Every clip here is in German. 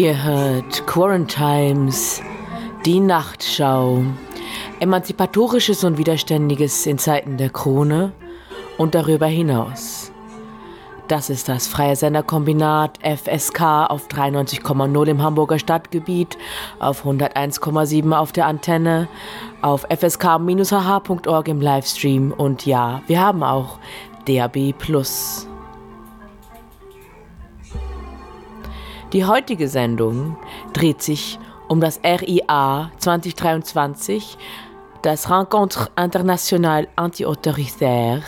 Ihr hört Quarantimes, die Nachtschau, Emanzipatorisches und Widerständiges in Zeiten der Krone und darüber hinaus. Das ist das Freie Senderkombinat FSK auf 93,0 im Hamburger Stadtgebiet, auf 101,7 auf der Antenne, auf fsk-hh.org im Livestream und ja, wir haben auch DAB+. Die heutige Sendung dreht sich um das RIA 2023, das Rencontre Internationale Anti-Autoritaire,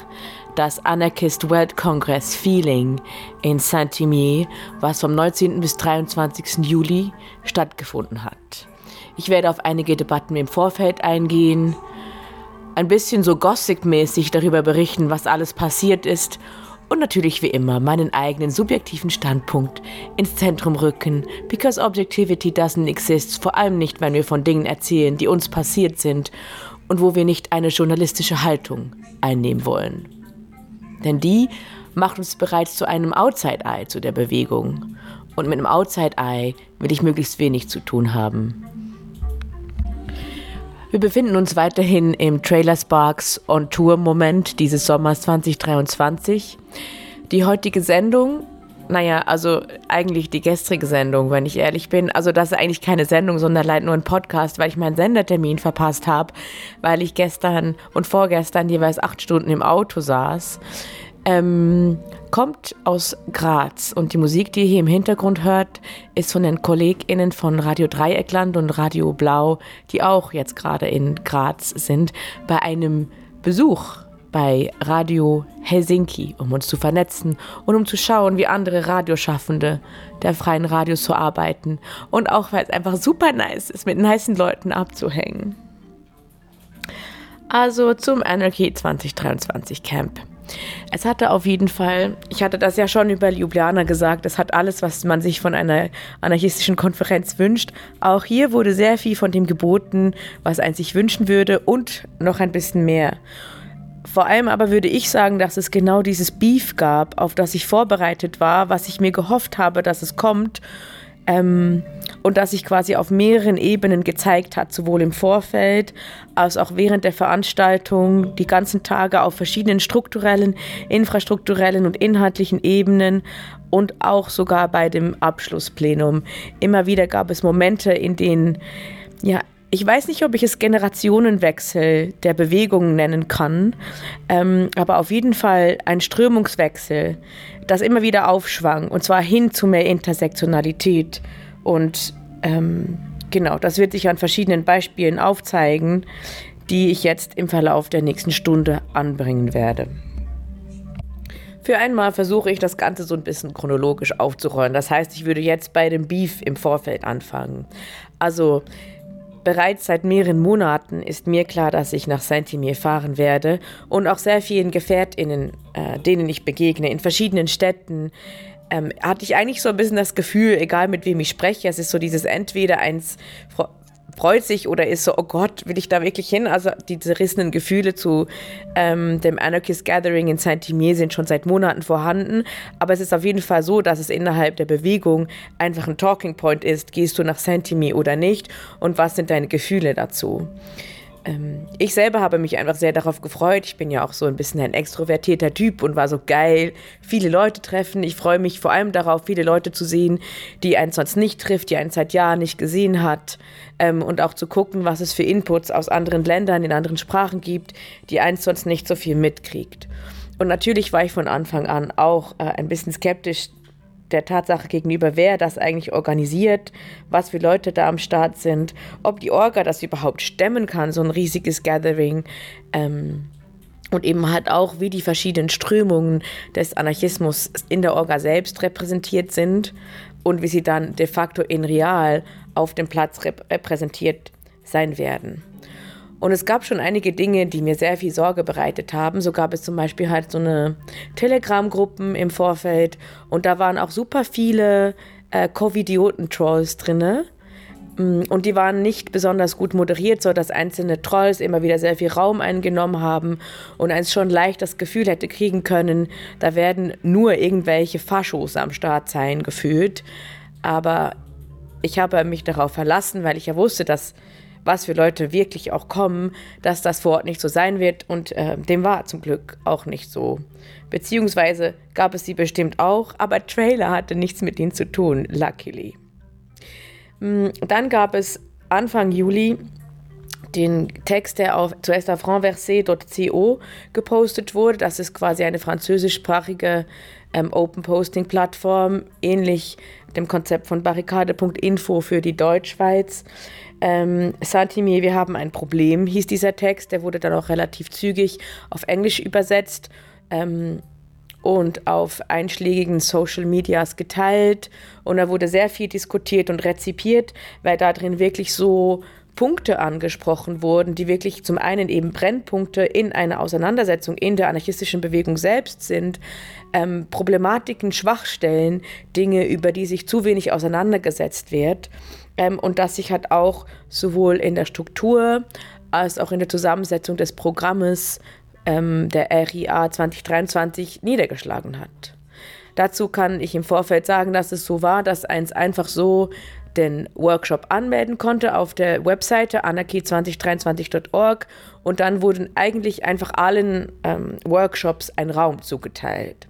das Anarchist World Congress Feeling in Saint-Imier, was vom 19. bis 23. Juli stattgefunden hat. Ich werde auf einige Debatten im Vorfeld eingehen, ein bisschen so gossip-mäßig darüber berichten, was alles passiert ist und natürlich wie immer meinen eigenen subjektiven Standpunkt ins Zentrum rücken, because objectivity doesn't exist, vor allem nicht, wenn wir von Dingen erzählen, die uns passiert sind und wo wir nicht eine journalistische Haltung einnehmen wollen. Denn die macht uns bereits zu einem Outside-Eye zu der Bewegung. Und mit einem Outside-Eye will ich möglichst wenig zu tun haben. Wir befinden uns weiterhin im Trailer Sparks on Tour Moment dieses Sommers 2023. Die heutige Sendung, naja, also eigentlich die gestrige Sendung, wenn ich ehrlich bin. Also das ist eigentlich keine Sendung, sondern leider nur ein Podcast, weil ich meinen Sendertermin verpasst habe, weil ich gestern und vorgestern jeweils acht Stunden im Auto saß. Ähm, kommt aus Graz und die Musik, die ihr hier im Hintergrund hört, ist von den KollegInnen von Radio Dreieckland und Radio Blau, die auch jetzt gerade in Graz sind, bei einem Besuch bei Radio Helsinki, um uns zu vernetzen und um zu schauen, wie andere Radioschaffende der freien Radios so arbeiten und auch, weil es einfach super nice ist, mit nicen Leuten abzuhängen. Also zum Anarchy 2023 Camp. Es hatte auf jeden Fall, ich hatte das ja schon über Ljubljana gesagt, es hat alles, was man sich von einer anarchistischen Konferenz wünscht. Auch hier wurde sehr viel von dem geboten, was ein sich wünschen würde und noch ein bisschen mehr. Vor allem aber würde ich sagen, dass es genau dieses Beef gab, auf das ich vorbereitet war, was ich mir gehofft habe, dass es kommt. Ähm, und das sich quasi auf mehreren Ebenen gezeigt hat, sowohl im Vorfeld als auch während der Veranstaltung, die ganzen Tage auf verschiedenen strukturellen, infrastrukturellen und inhaltlichen Ebenen und auch sogar bei dem Abschlussplenum. Immer wieder gab es Momente, in denen ja, ich weiß nicht, ob ich es Generationenwechsel der Bewegungen nennen kann, ähm, aber auf jeden Fall ein Strömungswechsel, das immer wieder aufschwang, und zwar hin zu mehr Intersektionalität. Und ähm, genau, das wird sich an verschiedenen Beispielen aufzeigen, die ich jetzt im Verlauf der nächsten Stunde anbringen werde. Für einmal versuche ich das Ganze so ein bisschen chronologisch aufzurollen. Das heißt, ich würde jetzt bei dem Beef im Vorfeld anfangen. Also bereits seit mehreren Monaten ist mir klar, dass ich nach Saint-Imier fahren werde und auch sehr vielen Gefährtinnen, äh, denen ich begegne, in verschiedenen Städten, ähm, hatte ich eigentlich so ein bisschen das Gefühl, egal mit wem ich spreche, es ist so dieses entweder eins freut sich oder ist so, oh Gott, will ich da wirklich hin? Also die zerrissenen Gefühle zu ähm, dem Anarchist Gathering in Saint-Imier sind schon seit Monaten vorhanden. Aber es ist auf jeden Fall so, dass es innerhalb der Bewegung einfach ein Talking Point ist. Gehst du nach Saint-Imier oder nicht? Und was sind deine Gefühle dazu? Ähm, ich selber habe mich einfach sehr darauf gefreut. Ich bin ja auch so ein bisschen ein extrovertierter Typ und war so geil, viele Leute treffen. Ich freue mich vor allem darauf, viele Leute zu sehen, die einen sonst nicht trifft, die einen seit Jahren nicht gesehen hat. Ähm, und auch zu gucken, was es für Inputs aus anderen Ländern in anderen Sprachen gibt, die einen sonst nicht so viel mitkriegt. Und natürlich war ich von Anfang an auch äh, ein bisschen skeptisch der Tatsache gegenüber, wer das eigentlich organisiert, was für Leute da am Start sind, ob die Orga das überhaupt stemmen kann, so ein riesiges Gathering. Ähm, und eben halt auch, wie die verschiedenen Strömungen des Anarchismus in der Orga selbst repräsentiert sind und wie sie dann de facto in real auf dem Platz rep repräsentiert sein werden. Und es gab schon einige Dinge, die mir sehr viel Sorge bereitet haben. So gab es zum Beispiel halt so eine Telegram-Gruppen im Vorfeld und da waren auch super viele äh, Covidioten-Trolls drinne. Mm, und die waren nicht besonders gut moderiert, so dass einzelne Trolls immer wieder sehr viel Raum eingenommen haben und eins schon leicht das Gefühl hätte kriegen können, da werden nur irgendwelche Faschos am Start sein gefühlt. Aber ich habe mich darauf verlassen, weil ich ja wusste, dass was für Leute wirklich auch kommen, dass das vor Ort nicht so sein wird. Und äh, dem war zum Glück auch nicht so. Beziehungsweise gab es sie bestimmt auch, aber Trailer hatte nichts mit ihnen zu tun, luckily. Mm, dann gab es Anfang Juli den Text, der auf zuerst auf renversé.co gepostet wurde. Das ist quasi eine französischsprachige ähm, Open Posting Plattform, ähnlich dem Konzept von barrikade.info für die Deutschschweiz. Ähm, Santimier, wir haben ein Problem, hieß dieser Text. Der wurde dann auch relativ zügig auf Englisch übersetzt ähm, und auf einschlägigen Social Medias geteilt. Und da wurde sehr viel diskutiert und rezipiert, weil da drin wirklich so Punkte angesprochen wurden, die wirklich zum einen eben Brennpunkte in einer Auseinandersetzung in der anarchistischen Bewegung selbst sind, ähm, Problematiken, Schwachstellen, Dinge, über die sich zu wenig auseinandergesetzt wird ähm, und das sich halt auch sowohl in der Struktur als auch in der Zusammensetzung des Programmes ähm, der RIA 2023 niedergeschlagen hat. Dazu kann ich im Vorfeld sagen, dass es so war, dass eins einfach so den Workshop anmelden konnte auf der Webseite anarchie2023.org und dann wurden eigentlich einfach allen ähm, Workshops ein Raum zugeteilt.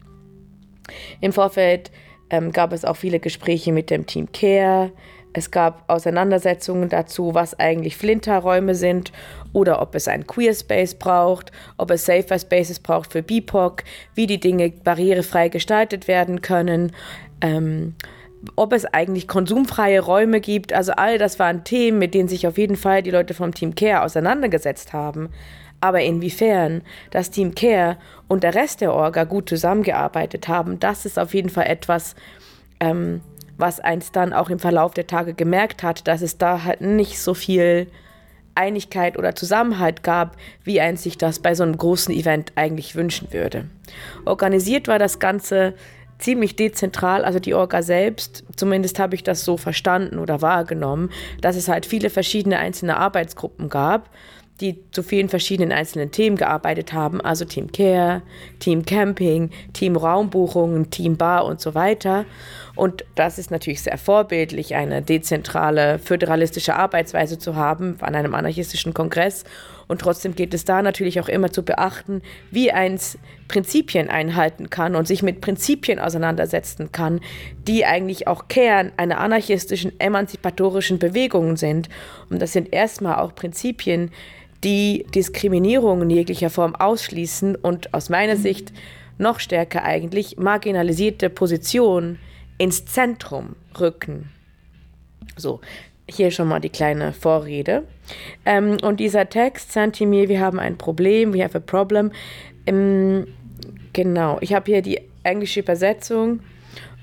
Im Vorfeld ähm, gab es auch viele Gespräche mit dem Team Care, es gab Auseinandersetzungen dazu, was eigentlich Flinterräume sind oder ob es einen Queer Space braucht, ob es Safer Spaces braucht für BIPOC, wie die Dinge barrierefrei gestaltet werden können, ähm, ob es eigentlich konsumfreie Räume gibt. Also all das waren Themen, mit denen sich auf jeden Fall die Leute vom Team Care auseinandergesetzt haben. Aber inwiefern das Team Care und der Rest der Orga gut zusammengearbeitet haben, das ist auf jeden Fall etwas, ähm, was eins dann auch im Verlauf der Tage gemerkt hat, dass es da halt nicht so viel Einigkeit oder Zusammenhalt gab, wie eins sich das bei so einem großen Event eigentlich wünschen würde. Organisiert war das Ganze ziemlich dezentral, also die Orga selbst, zumindest habe ich das so verstanden oder wahrgenommen, dass es halt viele verschiedene einzelne Arbeitsgruppen gab die zu vielen verschiedenen einzelnen Themen gearbeitet haben, also Team Care, Team Camping, Team Raumbuchungen, Team Bar und so weiter. Und das ist natürlich sehr vorbildlich, eine dezentrale, föderalistische Arbeitsweise zu haben an einem anarchistischen Kongress. Und trotzdem geht es da natürlich auch immer zu beachten, wie eins Prinzipien einhalten kann und sich mit Prinzipien auseinandersetzen kann, die eigentlich auch Kern einer anarchistischen, emanzipatorischen Bewegung sind. Und das sind erstmal auch Prinzipien, die Diskriminierung in jeglicher Form ausschließen und aus meiner Sicht noch stärker eigentlich marginalisierte Positionen ins Zentrum rücken. So, hier schon mal die kleine Vorrede. Ähm, und dieser Text, Santimir, wir haben ein Problem, we have a problem, Ähm, genau, ich habe hier die englische Übersetzung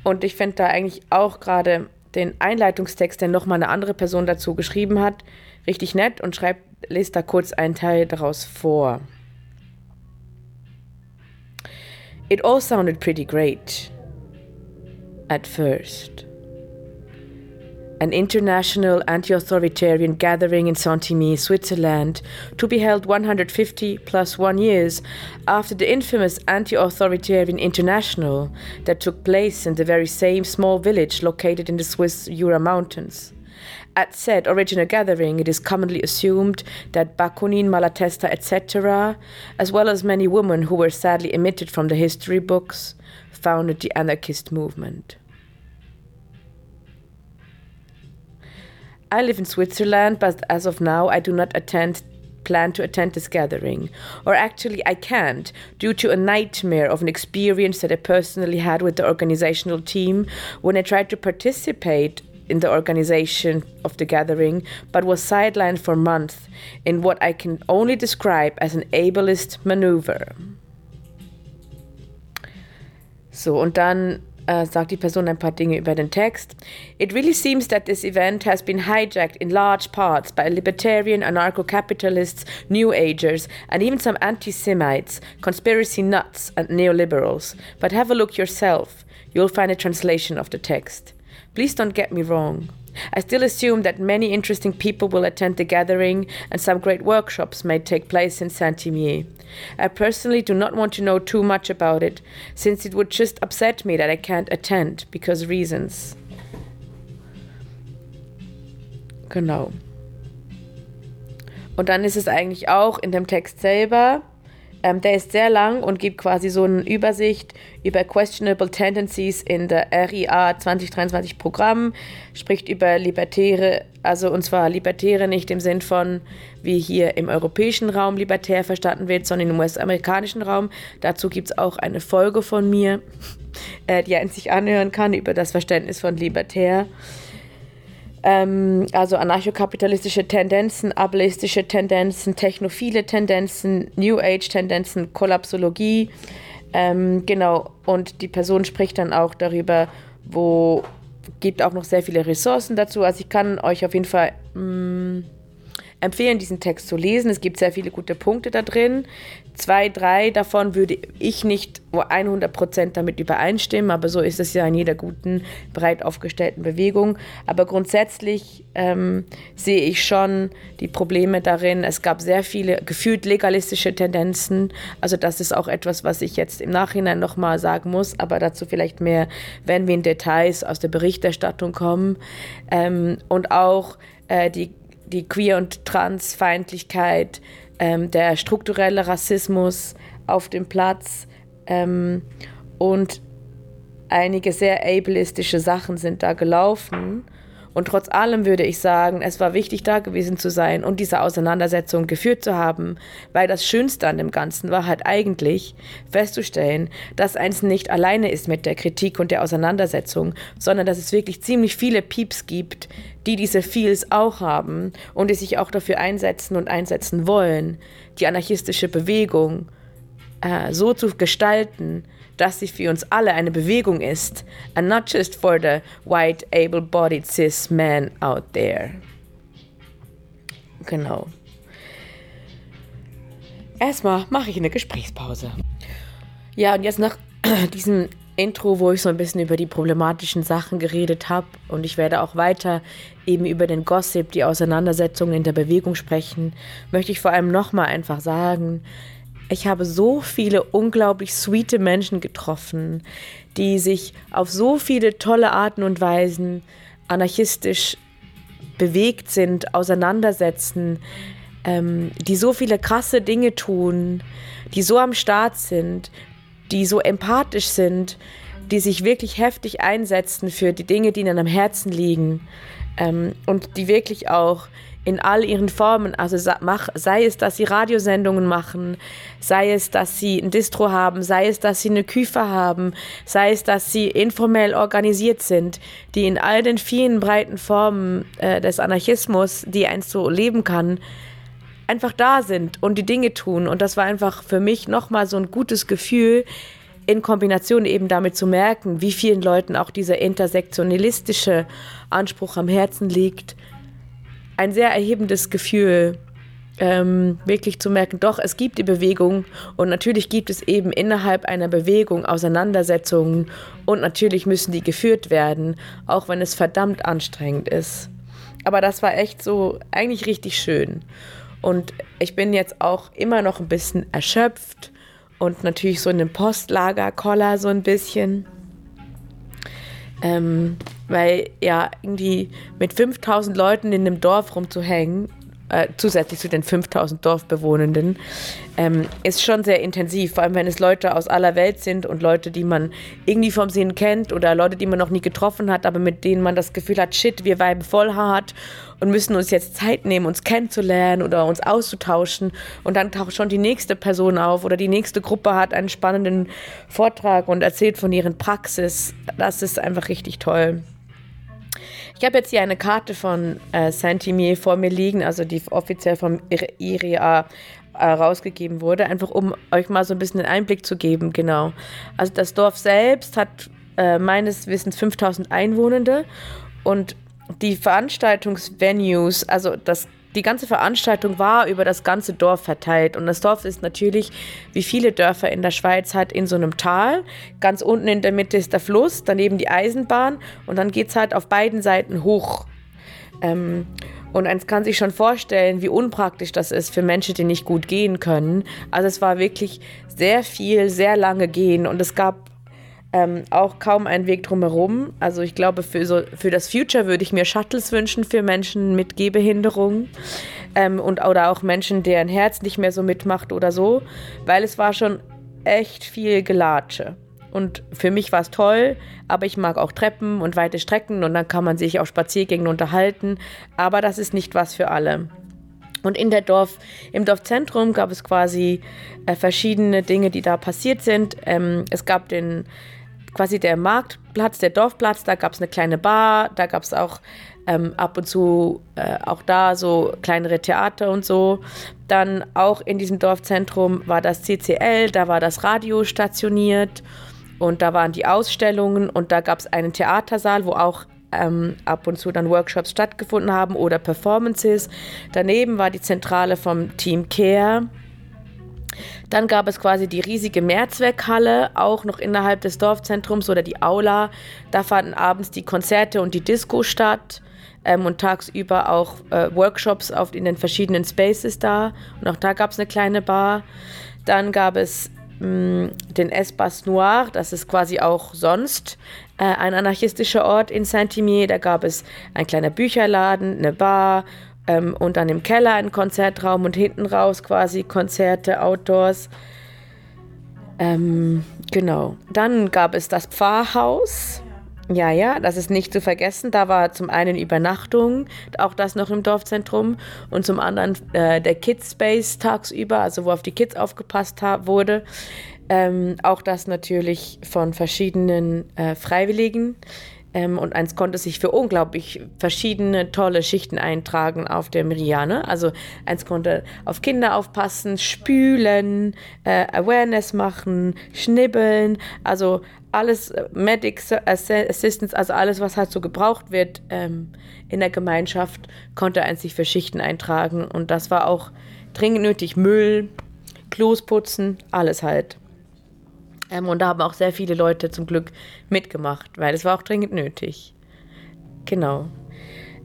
und ich finde da eigentlich auch gerade den Einleitungstext, den nochmal eine andere Person dazu geschrieben hat, richtig nett und schreibt, lest da kurz einen Teil daraus vor. It all sounded pretty great at first. An international anti authoritarian gathering in Saint-Imier, Switzerland, to be held 150 plus one years after the infamous anti authoritarian international that took place in the very same small village located in the Swiss Jura Mountains. At said original gathering, it is commonly assumed that Bakunin, Malatesta, etc., as well as many women who were sadly omitted from the history books, founded the anarchist movement. I live in Switzerland, but as of now, I do not attend plan to attend this gathering. Or actually, I can't, due to a nightmare of an experience that I personally had with the organizational team when I tried to participate in the organization of the gathering, but was sidelined for months in what I can only describe as an ableist maneuver. So, und dann äh, sagt die Person ein paar Dinge über den Text. It really seems that this event has been hijacked in large parts by libertarian anarcho-capitalists, New Agers, and even some anti-Semites, conspiracy nuts, and neoliberals. But have a look yourself. You'll find a translation of the text. Please don't get me wrong. I still assume that many interesting people will attend the gathering and some great workshops may take place in Saint-Imier. I personally do not want to know too much about it, since it would just upset me that I can't attend because reasons. Genau. Und dann ist es eigentlich auch in dem Text selber Ähm, der ist sehr lang und gibt quasi so eine Übersicht über Questionable Tendencies in der RIA 2023 Programm, spricht über Libertäre, also und zwar Libertäre nicht im Sinn von, wie hier im europäischen Raum libertär verstanden wird, sondern im US-amerikanischen Raum. Dazu gibt es auch eine Folge von mir, äh, die man sich anhören kann über das Verständnis von libertär ähm, also anarchokapitalistische Tendenzen, ableistische Tendenzen, technophile Tendenzen, New Age-Tendenzen, Kollapsologie. Ähm, genau, und die Person spricht dann auch darüber, wo gibt auch noch sehr viele Ressourcen dazu. Also ich kann euch auf jeden Fall mh, mm, empfehlen, diesen Text zu lesen. Es gibt sehr viele gute Punkte da drin. Zwei, drei davon würde ich nicht 100% damit übereinstimmen, aber so ist es ja in jeder guten, breit aufgestellten Bewegung. Aber grundsätzlich ähm, sehe ich schon die Probleme darin. Es gab sehr viele gefühlt legalistische Tendenzen. Also das ist auch etwas, was ich jetzt im Nachhinein nochmal sagen muss, aber dazu vielleicht mehr, wenn wir in Details aus der Berichterstattung kommen. Ähm, und auch äh, die die Queer- und Transfeindlichkeit, ähm, der strukturelle Rassismus auf dem Platz ähm, und einige sehr ableistische Sachen sind da gelaufen. Und trotz allem würde ich sagen, es war wichtig, da gewesen zu sein und diese Auseinandersetzung geführt zu haben, weil das Schönste an dem Ganzen war halt eigentlich festzustellen, dass eins nicht alleine ist mit der Kritik und der Auseinandersetzung, sondern dass es wirklich ziemlich viele Pieps gibt, die diese Feels auch haben und die sich auch dafür einsetzen und einsetzen wollen, die anarchistische Bewegung äh, so zu gestalten, dass sie für uns alle eine Bewegung ist, and not just for the white, able-bodied cis men out there. Genau. Erstmal mache ich eine Gesprächspause. Ja, und jetzt nach diesem Intro, wo ich so ein bisschen über die problematischen Sachen geredet habe und ich werde auch weiter eben über den Gossip, die Auseinandersetzungen in der Bewegung sprechen, möchte ich vor allem nochmal einfach sagen, ich habe so viele unglaublich sweete Menschen getroffen, die sich auf so viele tolle Arten und Weisen anarchistisch bewegt sind, auseinandersetzen, ähm, die so viele krasse Dinge tun, die so am Start sind, die so empathisch sind, die sich wirklich heftig einsetzen für die Dinge, die ihnen am Herzen liegen ähm, und die wirklich auch in all ihren Formen. Also sei es, dass sie Radiosendungen machen, sei es, dass sie ein Distro haben, sei es, dass sie eine Küfe haben, sei es, dass sie informell organisiert sind, die in all den vielen breiten Formen äh, des Anarchismus, die eins so leben kann, einfach da sind und die Dinge tun. Und das war einfach für mich nochmal so ein gutes Gefühl, in Kombination eben damit zu merken, wie vielen Leuten auch dieser intersektionalistische Anspruch am Herzen liegt. Ein sehr erhebendes Gefühl, ähm, wirklich zu merken, doch, es gibt die Bewegung und natürlich gibt es eben innerhalb einer Bewegung Auseinandersetzungen und natürlich müssen die geführt werden, auch wenn es verdammt anstrengend ist. Aber das war echt so eigentlich richtig schön. Und ich bin jetzt auch immer noch ein bisschen erschöpft und natürlich so in einem Postlagerkoller so ein bisschen. Ähm, weil ja irgendwie mit 5000 Leuten in einem Dorf rumzuhängen äh, zusätzlich zu den 5000 Dorfbewohnenden, ähm, ist schon sehr intensiv, vor allem wenn es Leute aus aller Welt sind und Leute, die man irgendwie vom Sehen kennt oder Leute, die man noch nie getroffen hat, aber mit denen man das Gefühl hat, shit, wir weiben voll hart und müssen uns jetzt Zeit nehmen, uns kennenzulernen oder uns auszutauschen und dann taucht schon die nächste Person auf oder die nächste Gruppe hat einen spannenden Vortrag und erzählt von ihren Praxis. Das ist einfach richtig toll. Ich habe jetzt hier eine Karte von äh, Saint-Imier vor mir liegen, also die offiziell vom IRIA äh, rausgegeben wurde, einfach um euch mal so ein bisschen einen Einblick zu geben, genau. Also das Dorf selbst hat äh, meines Wissens 5000 Einwohnende und die Veranstaltungsvenues, also das die ganze Veranstaltung war über das ganze Dorf verteilt. Und das Dorf ist natürlich, wie viele Dörfer in der Schweiz, halt in so einem Tal. Ganz unten in der Mitte ist der Fluss, daneben die Eisenbahn und dann geht es halt auf beiden Seiten hoch. Ähm, und eins kann sich schon vorstellen, wie unpraktisch das ist für Menschen, die nicht gut gehen können. Also es war wirklich sehr viel, sehr lange gehen und es gab ähm, auch kaum einen Weg drumherum. Also ich glaube, für, so, für das Future würde ich mir Shuttles wünschen für Menschen mit Gehbehinderung ähm, und oder auch Menschen, deren Herz nicht mehr so mitmacht oder so, weil es war schon echt viel Gelatsche. Und für mich war es toll, aber ich mag auch Treppen und weite Strecken und dann kann man sich auf Spaziergängen unterhalten. Aber das ist nicht was für alle. Und in der Dorf, im Dorfzentrum gab es quasi äh, verschiedene Dinge, die da passiert sind. Ähm, es gab den quasi der Marktplatz, der Dorfplatz, da gab es eine kleine Bar, da gab es auch ähm, ab und zu äh, auch da so kleinere Theater und so. Dann auch in diesem Dorfzentrum war das CCL, da war das Radio stationiert und da waren die Ausstellungen und da gab es einen Theatersaal, wo auch ähm, ab und zu dann Workshops stattgefunden haben oder Performances. Daneben war die Zentrale vom Team Care dann gab es quasi die riesige Mehrzweckhalle, auch noch innerhalb des Dorfzentrums oder die Aula. Da fanden abends die Konzerte und die Disco statt ähm, und tagsüber auch äh, Workshops auf, in den verschiedenen Spaces da. Und auch da gab es eine kleine Bar. Dann gab es mh, mm, den Espace Noir, das ist quasi auch sonst äh, ein anarchistischer Ort in Saint-Imier. Da gab es ein kleiner Bücherladen, eine Bar ähm, und dann im Keller ein Konzertraum und hinten raus quasi Konzerte, Outdoors. Ähm, genau. Dann gab es das Pfarrhaus. Ja, ja, das ist nicht zu vergessen. Da war zum einen Übernachtung, auch das noch im Dorfzentrum, und zum anderen äh, der Kids Space tagsüber, also wo auf die Kids aufgepasst wurde. Ähm, auch das natürlich von verschiedenen äh, Freiwilligen. Ähm, und eins konnte sich für unglaublich verschiedene tolle Schichten eintragen auf der Miriane. Also eins konnte auf Kinder aufpassen, spülen, äh, Awareness machen, schnibbeln, also alles äh, Medic Assistance, also alles, was halt so gebraucht wird ähm, in der Gemeinschaft, konnte eins sich für Schichten eintragen. Und das war auch dringend nötig. Müll, Klos putzen, alles halt. Ähm, und da haben auch sehr viele Leute zum Glück mitgemacht, weil es war auch dringend nötig. Genau.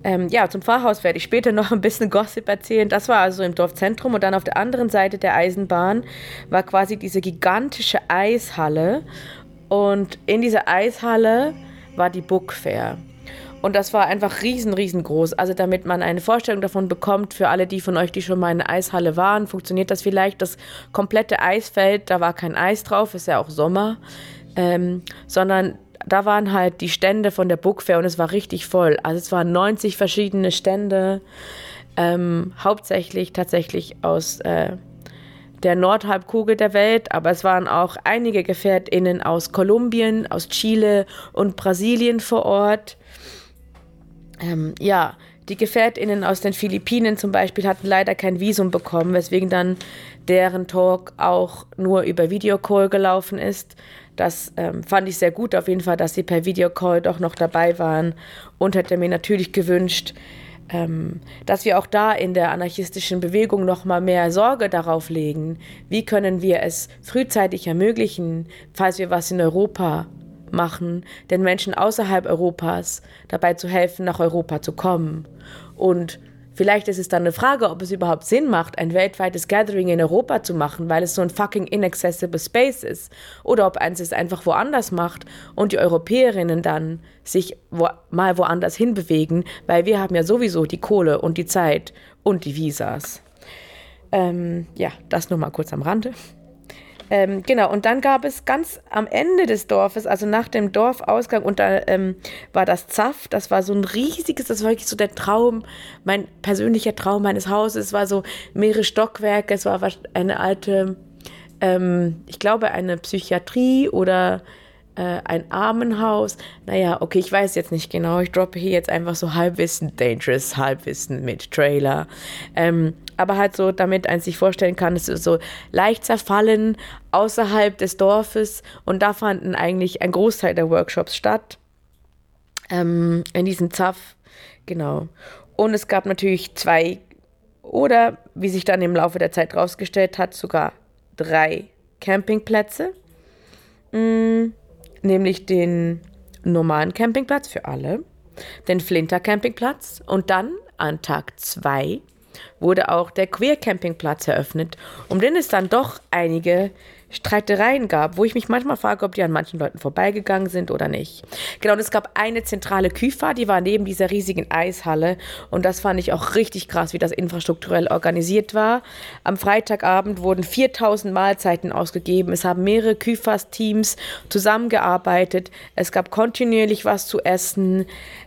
Ähm, ja, zum Pfarrhaus werde ich später noch ein bisschen Gossip erzählen. Das war also im Dorfzentrum und dann auf der anderen Seite der Eisenbahn war quasi diese gigantische Eishalle und in dieser Eishalle war die Book Fair. Und das war einfach riesen, riesengroß. Also damit man eine Vorstellung davon bekommt, für alle die von euch, die schon mal in der Eishalle waren, funktioniert das vielleicht. Das komplette Eisfeld, da war kein Eis drauf, ist ja auch Sommer, ähm, sondern da waren halt die Stände von der Bookfair und es war richtig voll. Also es waren 90 verschiedene Stände, ähm, hauptsächlich tatsächlich aus äh, der Nordhalbkugel der Welt, aber es waren auch einige GefährtInnen aus Kolumbien, aus Chile und Brasilien vor Ort. Ähm, ja, Die GefährtInnen aus den Philippinen zum Beispiel hatten leider kein Visum bekommen, weswegen dann deren Talk auch nur über Videocall gelaufen ist. Das ähm, fand ich sehr gut auf jeden Fall, dass sie per Videocall doch noch dabei waren und hätte mir natürlich gewünscht, ähm, dass wir auch da in der anarchistischen Bewegung noch mal mehr Sorge darauf legen, wie können wir es frühzeitig ermöglichen, falls wir was in Europa machen, den Menschen außerhalb Europas dabei zu helfen, nach Europa zu kommen. Und Vielleicht ist es dann eine Frage, ob es überhaupt Sinn macht, ein weltweites Gathering in Europa zu machen, weil es so ein fucking inaccessible Space ist. Oder ob eins es einfach woanders macht und die Europäerinnen dann sich wo mal woanders hinbewegen, weil wir haben ja sowieso die Kohle und die Zeit und die Visas. Ähm, ja, das nur mal kurz am Rande. Ähm, genau, und dann gab es ganz am Ende des Dorfes, also nach dem Dorfausgang, und da ähm, war das Zaff, das war so ein riesiges, das war wirklich so der Traum, mein persönlicher Traum meines Hauses, es war so mehrere Stockwerke, es war eine alte, ähm, ich glaube, eine Psychiatrie oder äh, ein Armenhaus. Naja, okay, ich weiß jetzt nicht genau. Ich droppe hier jetzt einfach so Halbwissen, Dangerous Halbwissen mit Trailer. Ähm, aber halt so, damit man sich vorstellen kann, es ist so leicht zerfallen außerhalb des Dorfes und da fanden eigentlich ein Großteil der Workshops statt. Ähm, in diesem Zaff, genau. Und es gab natürlich zwei oder, wie sich dann im Laufe der Zeit rausgestellt hat, sogar drei Campingplätze. Mm nämlich den normalen Campingplatz für alle, den Flinter Campingplatz und dann an Tag 2 wurde auch der Queer Campingplatz eröffnet, um den es dann doch einige Streitereien gab, wo ich mich manchmal frage, ob die an manchen Leuten vorbeigegangen sind oder nicht. Genau, und es gab eine zentrale Küfa, die war neben dieser riesigen Eishalle und das fand ich auch richtig krass, wie das infrastrukturell organisiert war. Am Freitagabend wurden 4000 Mahlzeiten ausgegeben, es haben mehrere Küfas-Teams zusammengearbeitet, es gab kontinuierlich was zu essen.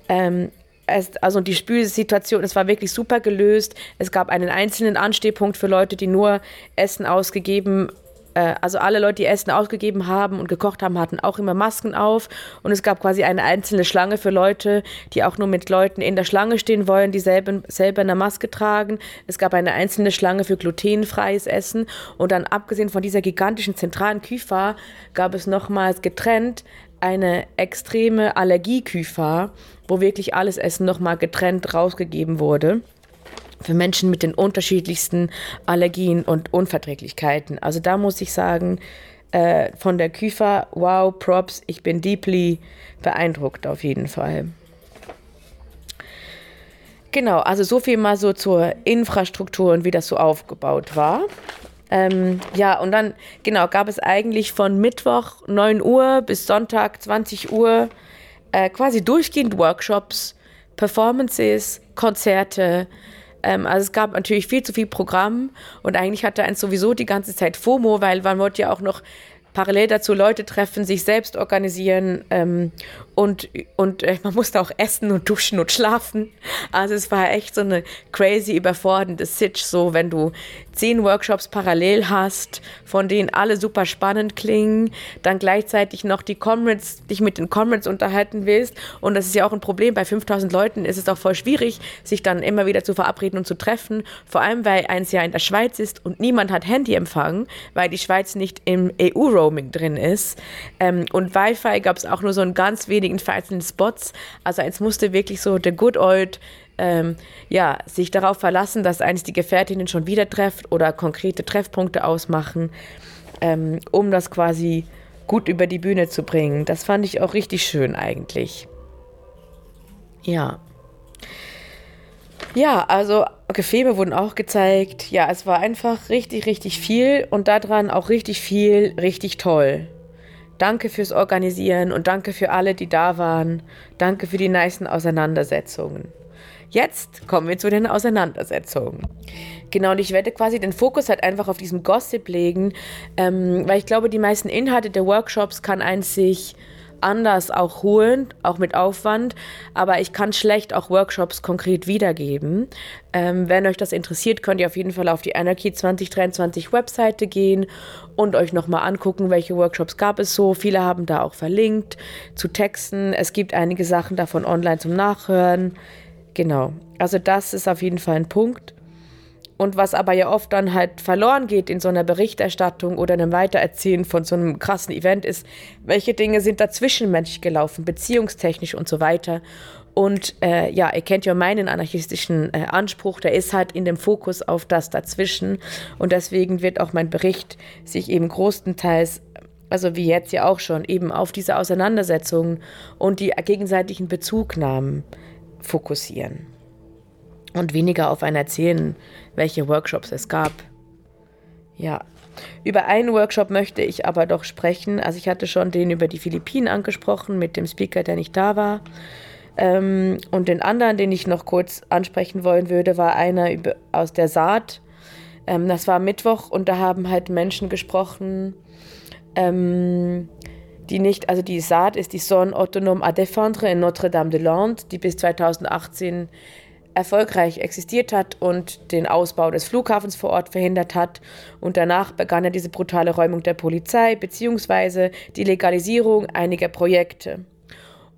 Ähm, es, also die Spülsituation, es war wirklich super gelöst. Es gab einen einzelnen Anstehpunkt für Leute, die nur Essen ausgegeben äh, also alle Leute, die Essen ausgegeben haben und gekocht haben, hatten auch immer Masken auf. Und es gab quasi eine einzelne Schlange für Leute, die auch nur mit Leuten in der Schlange stehen wollen, die selber, selber eine Maske tragen. Es gab eine einzelne Schlange für glutenfreies Essen. Und dann abgesehen von dieser gigantischen zentralen Küfa gab es nochmals getrennt eine extreme Allergieküfa, wo wirklich alles Essen nochmal getrennt rausgegeben wurde für Menschen mit den unterschiedlichsten Allergien und Unverträglichkeiten. Also da muss ich sagen, äh, von der Küfer, wow, Props, ich bin deeply beeindruckt auf jeden Fall. Genau, also so viel mal so zur Infrastruktur und wie das so aufgebaut war. Ähm, ja, und dann, genau, gab es eigentlich von Mittwoch 9 Uhr bis Sonntag 20 Uhr äh, quasi durchgehend Workshops, Performances, Konzerte, also es gab natürlich viel zu viel Programm und eigentlich hatte eins sowieso die ganze Zeit FOMO, weil man wollte ja auch noch parallel dazu Leute treffen, sich selbst organisieren ähm, und, und äh, man musste auch essen und duschen und schlafen. Also es war echt so eine crazy überfordernde Sitch, so wenn du zehn Workshops parallel hast, von denen alle super spannend klingen, dann gleichzeitig noch die Comrades, dich mit den Comrades unterhalten willst. Und das ist ja auch ein Problem. Bei 5000 Leuten ist es auch voll schwierig, sich dann immer wieder zu verabreden und zu treffen. Vor allem, weil eins ja in der Schweiz ist und niemand hat Handyempfang, weil die Schweiz nicht im EU-Roaming drin ist. Ähm, und Wi-Fi gab es auch nur so in ganz wenigen vereinzelten Spots. Also eins musste wirklich so der good old ähm, ja, sich darauf verlassen, dass eines die Gefährtinnen schon wieder trefft oder konkrete Treffpunkte ausmachen, ähm, um das quasi gut über die Bühne zu bringen. Das fand ich auch richtig schön eigentlich. Ja. Ja, also Gefilme wurden auch gezeigt. Ja, es war einfach richtig, richtig viel und daran auch richtig viel, richtig toll. Danke fürs Organisieren und danke für alle, die da waren. Danke für die nicen Auseinandersetzungen. Jetzt kommen wir zu den Auseinandersetzungen. Genau, und ich werde quasi den Fokus halt einfach auf diesem Gossip legen, ähm, weil ich glaube, die meisten Inhalte der Workshops kann ein sich anders auch holen, auch mit Aufwand, aber ich kann schlecht auch Workshops konkret wiedergeben. Ähm, wenn euch das interessiert, könnt ihr auf jeden Fall auf die Anarchy 2023 Webseite gehen und euch nochmal angucken, welche Workshops gab es so. Viele haben da auch verlinkt zu Texten. Es gibt einige Sachen davon online zum Nachhören. Genau. Also das ist auf jeden Fall ein Punkt. Und was aber ja oft dann halt verloren geht in so einer Berichterstattung oder einem Weitererzählen von so einem krassen Event ist, welche Dinge sind da zwischenmenschlich gelaufen, beziehungstechnisch und so weiter. Und äh, ja, ihr kennt ja meinen anarchistischen äh, Anspruch, der ist halt in dem Fokus auf das dazwischen. Und deswegen wird auch mein Bericht sich eben großenteils, also wie jetzt ja auch schon, eben auf diese Auseinandersetzungen und die gegenseitigen Bezugnahmen fokussieren. Und weniger auf ein Erzählen, welche Workshops es gab. Ja, über einen Workshop möchte ich aber doch sprechen. Also ich hatte schon den über die Philippinen angesprochen mit dem Speaker, der nicht da war. Ähm, und den anderen, den ich noch kurz ansprechen wollen würde, war einer über, aus der Saat. Ähm, das war Mittwoch und da haben halt Menschen gesprochen, ähm, die nicht, also die Saat ist die Zone Autonome à Défendre in Notre-Dame-de-Lande, die bis 2018 erfolgreich existiert hat und den Ausbau des Flughafens vor Ort verhindert hat. Und danach begann ja diese brutale Räumung der Polizei bzw. die Legalisierung einiger Projekte.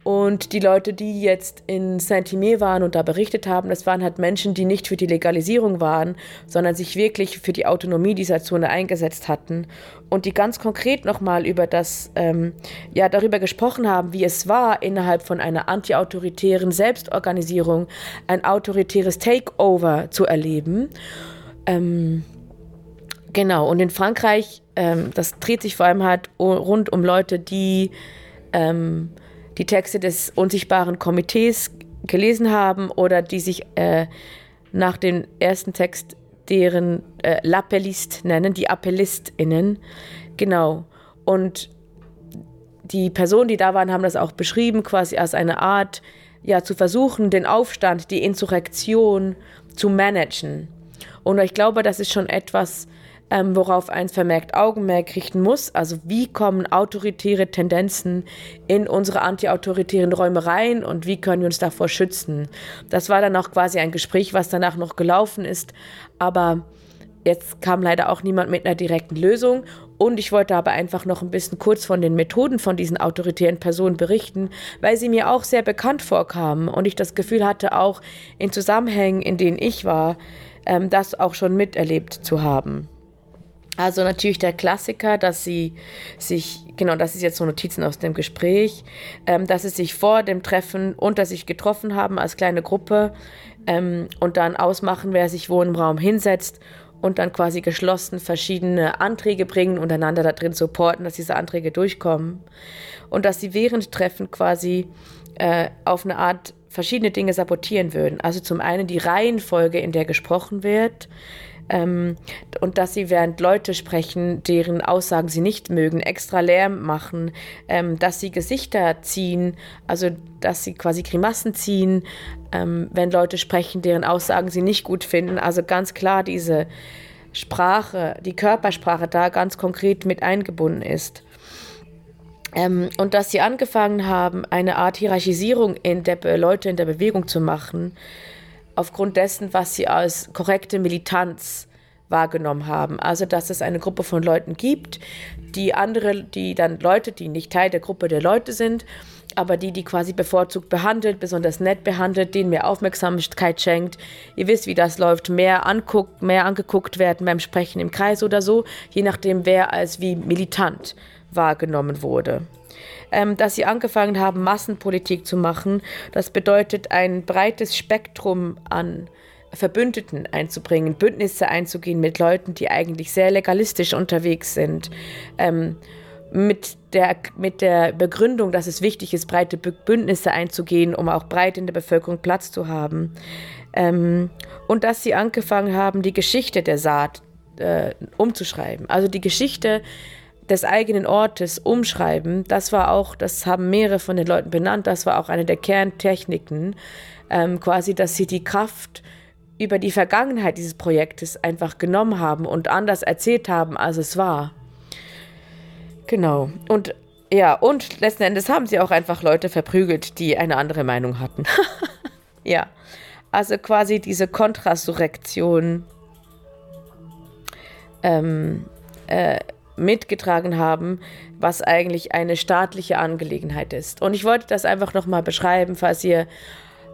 Und die Leute, die jetzt in Saint-Timé waren und da berichtet haben, das waren halt Menschen, die nicht für die Legalisierung waren, sondern sich wirklich für die Autonomie dieser Zone eingesetzt hatten und die ganz konkret nochmal über das, ähm, ja, darüber gesprochen haben, wie es war, innerhalb von einer antiautoritären Selbstorganisierung ein autoritäres Takeover zu erleben. Ähm, genau, und in Frankreich, ähm, das dreht sich vor allem halt rund um Leute, die ähm, die Texte des unsichtbaren Komitees gelesen haben oder die sich äh, nach dem ersten Text deren äh, L'Appellist nennen, die AppellistInnen. Genau. Und die Personen, die da waren, haben das auch beschrieben, quasi als eine Art, ja, zu versuchen, den Aufstand, die Insurrektion zu managen. Und ich glaube, das ist schon etwas, ähm, worauf eins vermerkt Augenmerk richten muss. Also wie kommen autoritäre Tendenzen in unsere antiautoritären Räume rein und wie können wir uns davor schützen. Das war dann auch quasi ein Gespräch, was danach noch gelaufen ist, aber jetzt kam leider auch niemand mit einer direkten Lösung. Und ich wollte aber einfach noch ein bisschen kurz von den Methoden von diesen autoritären Personen berichten, weil sie mir auch sehr bekannt vorkamen und ich das Gefühl hatte, auch in Zusammenhängen, in denen ich war, ähm, das auch schon miterlebt zu haben. Also natürlich der Klassiker, dass sie sich, genau, das ist jetzt so Notizen aus dem Gespräch, ähm, dass sie sich vor dem Treffen unter sich getroffen haben als kleine Gruppe ähm, und dann ausmachen, wer sich wo im Raum hinsetzt und dann quasi geschlossen verschiedene Anträge bringen und einander da drin supporten, dass diese Anträge durchkommen. Und dass sie während Treffen quasi äh, auf eine Art verschiedene Dinge sabotieren würden. Also zum einen die Reihenfolge, in der gesprochen wird, ähm, und dass sie während Leute sprechen, deren Aussagen sie nicht mögen, extra Lärm machen, ähm, dass sie Gesichter ziehen, also dass sie quasi Grimassen ziehen, ähm, wenn Leute sprechen, deren Aussagen sie nicht gut finden. Also ganz klar diese Sprache, die Körpersprache da ganz konkret mit eingebunden ist. Ähm, und dass sie angefangen haben, eine Art Hierarchisierung in der Leute in der Bewegung zu machen, aufgrund dessen, was sie als korrekte Militanz wahrgenommen haben. Also, dass es eine Gruppe von Leuten gibt, die andere, die dann Leute, die nicht Teil der Gruppe der Leute sind, aber die, die quasi bevorzugt behandelt, besonders nett behandelt, denen mehr Aufmerksamkeit schenkt. Ihr wisst, wie das läuft. Mehr anguckt, mehr angeguckt werden beim Sprechen im Kreis oder so, je nachdem, wer als wie militant wahrgenommen wurde ähm, dass sie angefangen haben, Massenpolitik zu machen. Das bedeutet, ein breites Spektrum an Verbündeten einzubringen, Bündnisse einzugehen mit Leuten, die eigentlich sehr legalistisch unterwegs sind. Ähm, mit der, mit der Begründung, dass es wichtig ist, breite Bündnisse einzugehen, um auch breit in der Bevölkerung Platz zu haben. Ähm, und dass sie angefangen haben, die Geschichte der Saat äh, umzuschreiben. Also die Geschichte des eigenen Ortes umschreiben, das war auch, das haben mehrere von den Leuten benannt, das war auch eine der Kerntechniken, ähm, quasi, dass sie die Kraft über die Vergangenheit dieses Projektes einfach genommen haben und anders erzählt haben, als es war. Genau. Und ja, und letzten Endes haben sie auch einfach Leute verprügelt, die eine andere Meinung hatten. ja. Also quasi diese Kontrasurrektion ähm, äh, mitgetragen haben, was eigentlich eine staatliche Angelegenheit ist. Und ich wollte das einfach nochmal beschreiben, falls ihr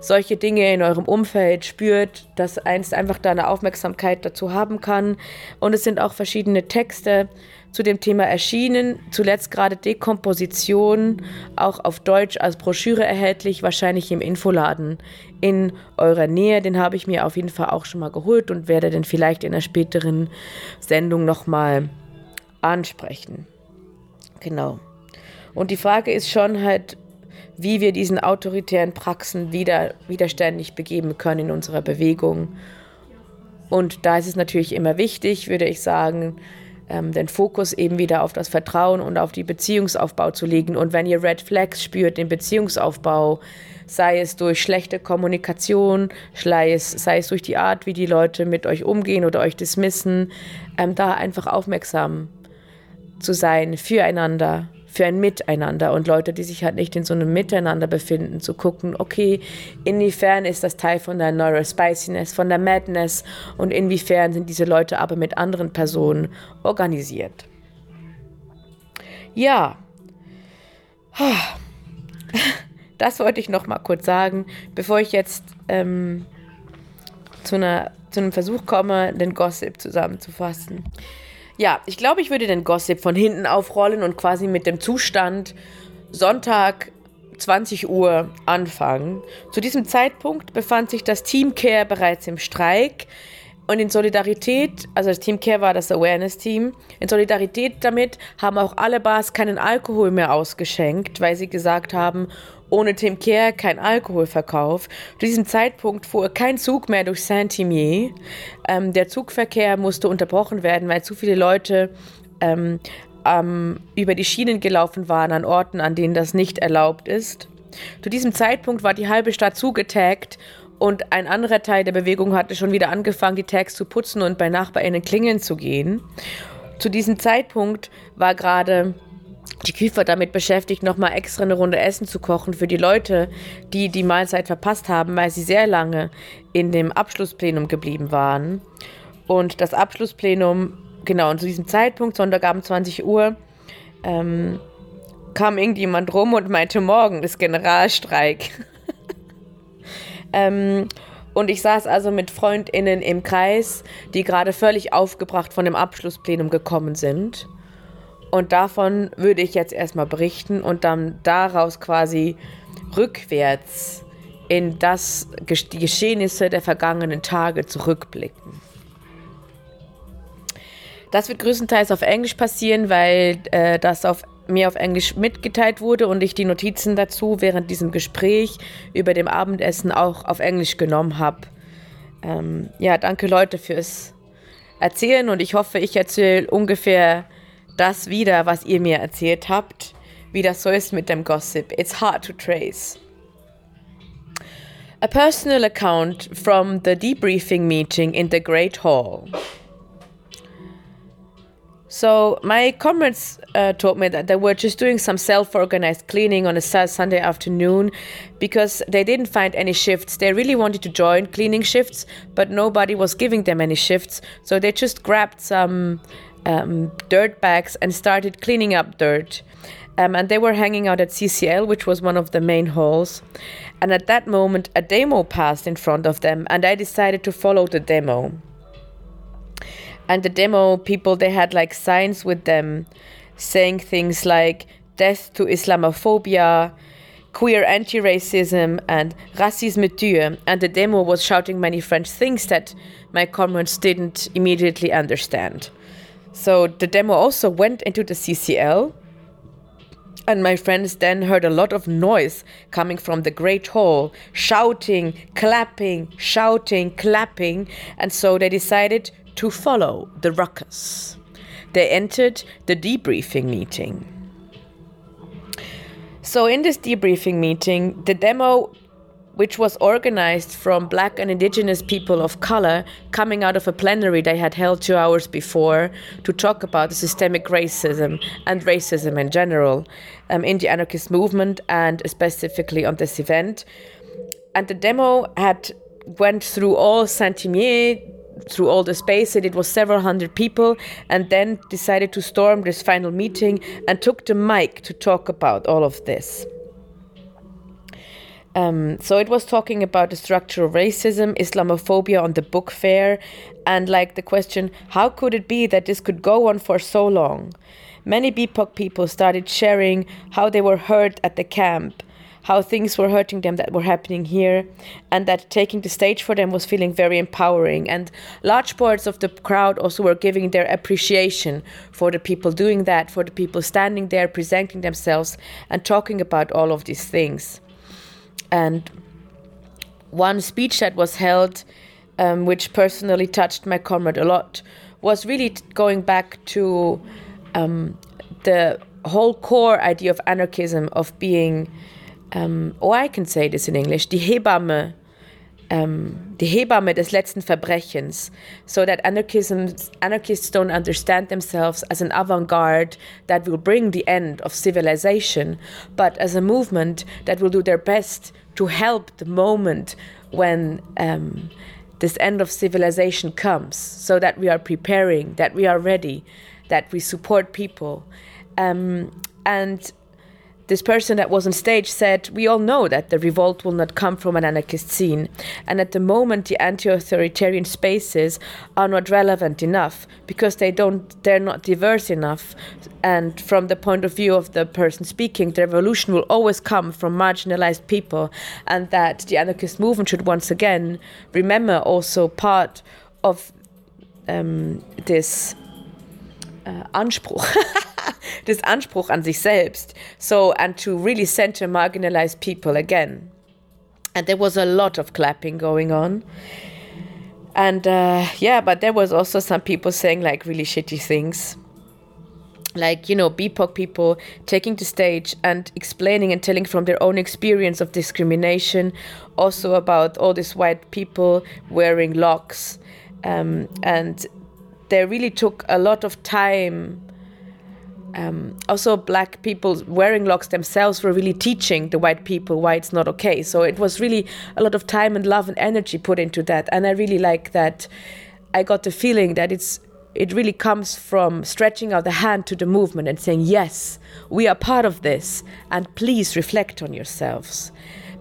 solche Dinge in eurem Umfeld spürt, dass eins einfach da eine Aufmerksamkeit dazu haben kann. Und es sind auch verschiedene Texte zu dem Thema erschienen. Zuletzt gerade Dekomposition, auch auf Deutsch als Broschüre erhältlich, wahrscheinlich im Infoladen in eurer Nähe. Den habe ich mir auf jeden Fall auch schon mal geholt und werde den vielleicht in einer späteren Sendung nochmal ansprechen. Genau. Und die Frage ist schon halt, wie wir diesen autoritären Praxen wieder, widerständig begeben können in unserer Bewegung. Und da ist es natürlich immer wichtig, würde ich sagen, ähm, den Fokus eben wieder auf das Vertrauen und auf die Beziehungsaufbau zu legen. Und wenn ihr Red Flags spürt im Beziehungsaufbau, sei es durch schlechte Kommunikation, sei es, sei es durch die Art, wie die Leute mit euch umgehen oder euch dismissen, ähm, da einfach aufmerksam zu sein füreinander für ein Miteinander und Leute, die sich halt nicht in so einem Miteinander befinden, zu gucken, okay, inwiefern ist das Teil von der Neurospiciness, von der Madness und inwiefern sind diese Leute aber mit anderen Personen organisiert. Ja, das wollte ich noch mal kurz sagen, bevor ich jetzt ähm, zu, einer, zu einem Versuch komme, den Gossip zusammenzufassen. Ja, ich glaube, ich würde den Gossip von hinten aufrollen und quasi mit dem Zustand Sonntag 20 Uhr anfangen. Zu diesem Zeitpunkt befand sich das Team Care bereits im Streik. Und in Solidarität, also das Team Care war das Awareness-Team, in Solidarität damit haben auch alle Bars keinen Alkohol mehr ausgeschenkt, weil sie gesagt haben, ohne Tim Care kein Alkoholverkauf. Zu diesem Zeitpunkt fuhr kein Zug mehr durch Saint-Imier. Ähm, der Zugverkehr musste unterbrochen werden, weil zu viele Leute ähm, ähm, über die Schienen gelaufen waren an Orten, an denen das nicht erlaubt ist. Zu diesem Zeitpunkt war die halbe Stadt zugetaggt und ein anderer Teil der Bewegung hatte schon wieder angefangen, die Tags zu putzen und bei NachbarInnen klingeln zu gehen. Zu diesem Zeitpunkt war gerade die Küfer damit beschäftigt, nochmal extra eine Runde Essen zu kochen für die Leute, die die Mahlzeit verpasst haben, weil sie sehr lange in dem Abschlussplenum geblieben waren. Und das Abschlussplenum, genau, und zu diesem Zeitpunkt, Sonntagabend 20 Uhr, ähm, kam irgendjemand rum und meinte, morgen ist Generalstreik. ähm, und ich saß also mit FreundInnen im Kreis, die gerade völlig aufgebracht von dem Abschlussplenum gekommen sind. Und davon würde ich jetzt erstmal berichten und dann daraus quasi rückwärts in das, die Geschehnisse der vergangenen Tage zurückblicken. Das wird größtenteils auf Englisch passieren, weil äh, das auf, mir auf Englisch mitgeteilt wurde und ich die Notizen dazu während diesem Gespräch über dem Abendessen auch auf Englisch genommen habe. Ähm, ja, danke Leute fürs Erzählen und ich hoffe, ich erzähle ungefähr das wieder, was ihr mir erzählt habt, wie das so ist mit dem Gossip. It's hard to trace. A personal account from the debriefing meeting in the Great Hall. So my comrades uh, told me that they were just doing some self-organized cleaning on a Sunday afternoon because they didn't find any shifts. They really wanted to join cleaning shifts, but nobody was giving them any shifts. So they just grabbed some um, dirt bags and started cleaning up dirt. Um, and they were hanging out at CCL, which was one of the main halls. And at that moment, a demo passed in front of them, and I decided to follow the demo. And the demo people, they had like signs with them saying things like death to Islamophobia, queer anti racism, and racisme tue. And the demo was shouting many French things that my comrades didn't immediately understand. So the demo also went into the CCL. And my friends then heard a lot of noise coming from the Great Hall, shouting, clapping, shouting, clapping. And so they decided to follow the ruckus. They entered the debriefing meeting. So, in this debriefing meeting, the demo which was organized from black and indigenous people of color coming out of a plenary they had held two hours before to talk about systemic racism and racism in general um, in the anarchist movement and specifically on this event. And the demo had went through all Saint-Imier, through all the space, and it was several hundred people, and then decided to storm this final meeting and took the mic to talk about all of this. Um, so it was talking about the structural racism, Islamophobia on the book fair, and like the question, how could it be that this could go on for so long? Many BIPOC people started sharing how they were hurt at the camp, how things were hurting them that were happening here, and that taking the stage for them was feeling very empowering. And large parts of the crowd also were giving their appreciation for the people doing that, for the people standing there, presenting themselves, and talking about all of these things. And one speech that was held, um, which personally touched my comrade a lot, was really going back to um, the whole core idea of anarchism, of being, um, oh, I can say this in English, die Hebamme, um, die Hebamme des letzten Verbrechens, so that anarchists don't understand themselves as an avant-garde that will bring the end of civilization, but as a movement that will do their best to help the moment when um, this end of civilization comes, so that we are preparing, that we are ready, that we support people. Um, and this person that was on stage said, We all know that the revolt will not come from an anarchist scene. And at the moment, the anti authoritarian spaces are not relevant enough because they don't, they're not diverse enough. And from the point of view of the person speaking, the revolution will always come from marginalized people. And that the anarchist movement should once again remember also part of um, this uh, Anspruch. this Anspruch an sich selbst. So, and to really center marginalized people again. And there was a lot of clapping going on. And uh, yeah, but there was also some people saying like really shitty things. Like, you know, BIPOC people taking the stage and explaining and telling from their own experience of discrimination, also about all these white people wearing locks. Um, and they really took a lot of time um, also black people wearing locks themselves were really teaching the white people why it's not okay. So it was really a lot of time and love and energy put into that. And i really like that i got the feeling that it's it really comes from stretching out the hand to the movement and saying yes we are part of this and please reflect on yourselves.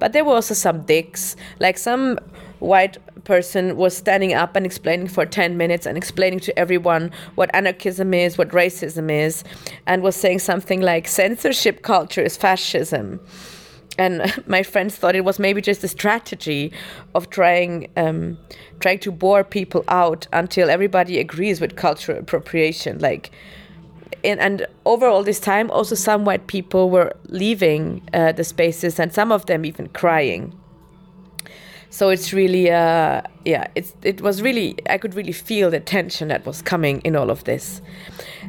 But there were also some dicks like some white person was standing up and explaining for 10 minutes and explaining to everyone what anarchism is, what racism is, and was saying something like censorship culture is fascism. And my friends thought it was maybe just a strategy of trying um, trying to bore people out until everybody agrees with cultural appropriation. Like, in, and over all this time, also some white people were leaving uh, the spaces, and some of them even crying so it's really uh, yeah it's it was really i could really feel the tension that was coming in all of this.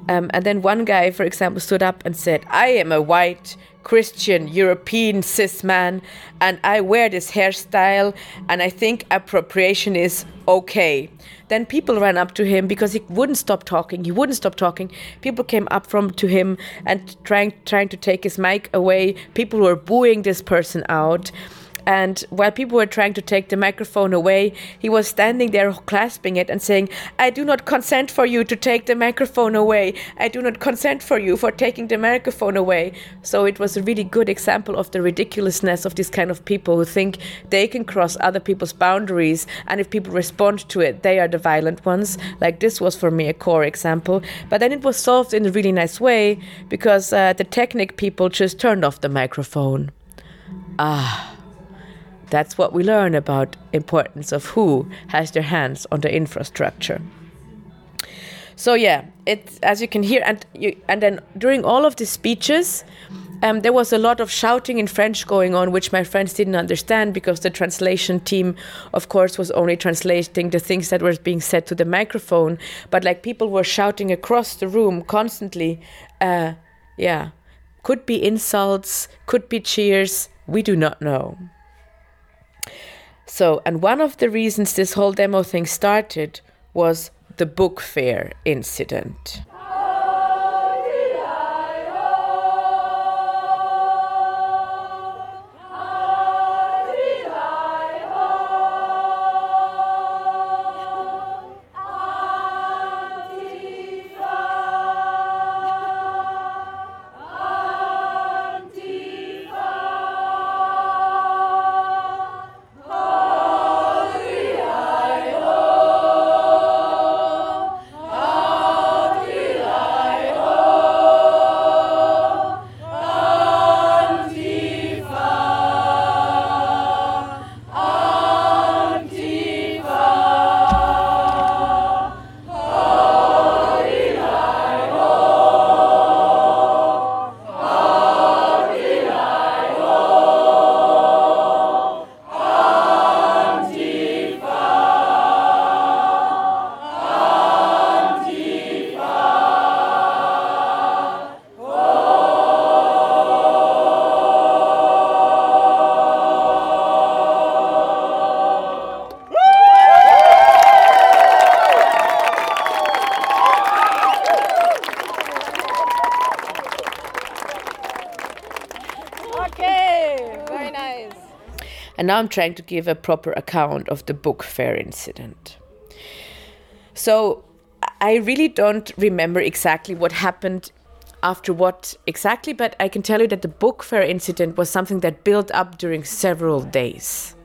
Um, and then one guy for example stood up and said i am a white christian european cis man and i wear this hairstyle and i think appropriation is okay. Then people ran up to him because he wouldn't stop talking. He wouldn't stop talking. People came up from to him and trying trying to take his mic away. People were booing this person out and while people were trying to take the microphone away, he was standing there clasping it and saying, I do not consent for you to take the microphone away. I do not consent for you for taking the microphone away. So it was a really good example of the ridiculousness of this kind of people who think they can cross other people's boundaries. And if people respond to it, they are the violent ones. Like this was for me a core example. But then it was solved in a really nice way because uh, the Technic people just turned off the microphone. Ah. That's what we learn about importance of who has their hands on the infrastructure. So yeah, it as you can hear, and you, and then during all of the speeches, um, there was a lot of shouting in French going on, which my friends didn't understand because the translation team, of course, was only translating the things that were being said to the microphone. But like people were shouting across the room constantly. Uh, yeah, could be insults, could be cheers. We do not know. So, and one of the reasons this whole demo thing started was the book fair incident. And now I'm trying to give a proper account of the book fair incident. So I really don't remember exactly what happened after what exactly, but I can tell you that the book fair incident was something that built up during several days.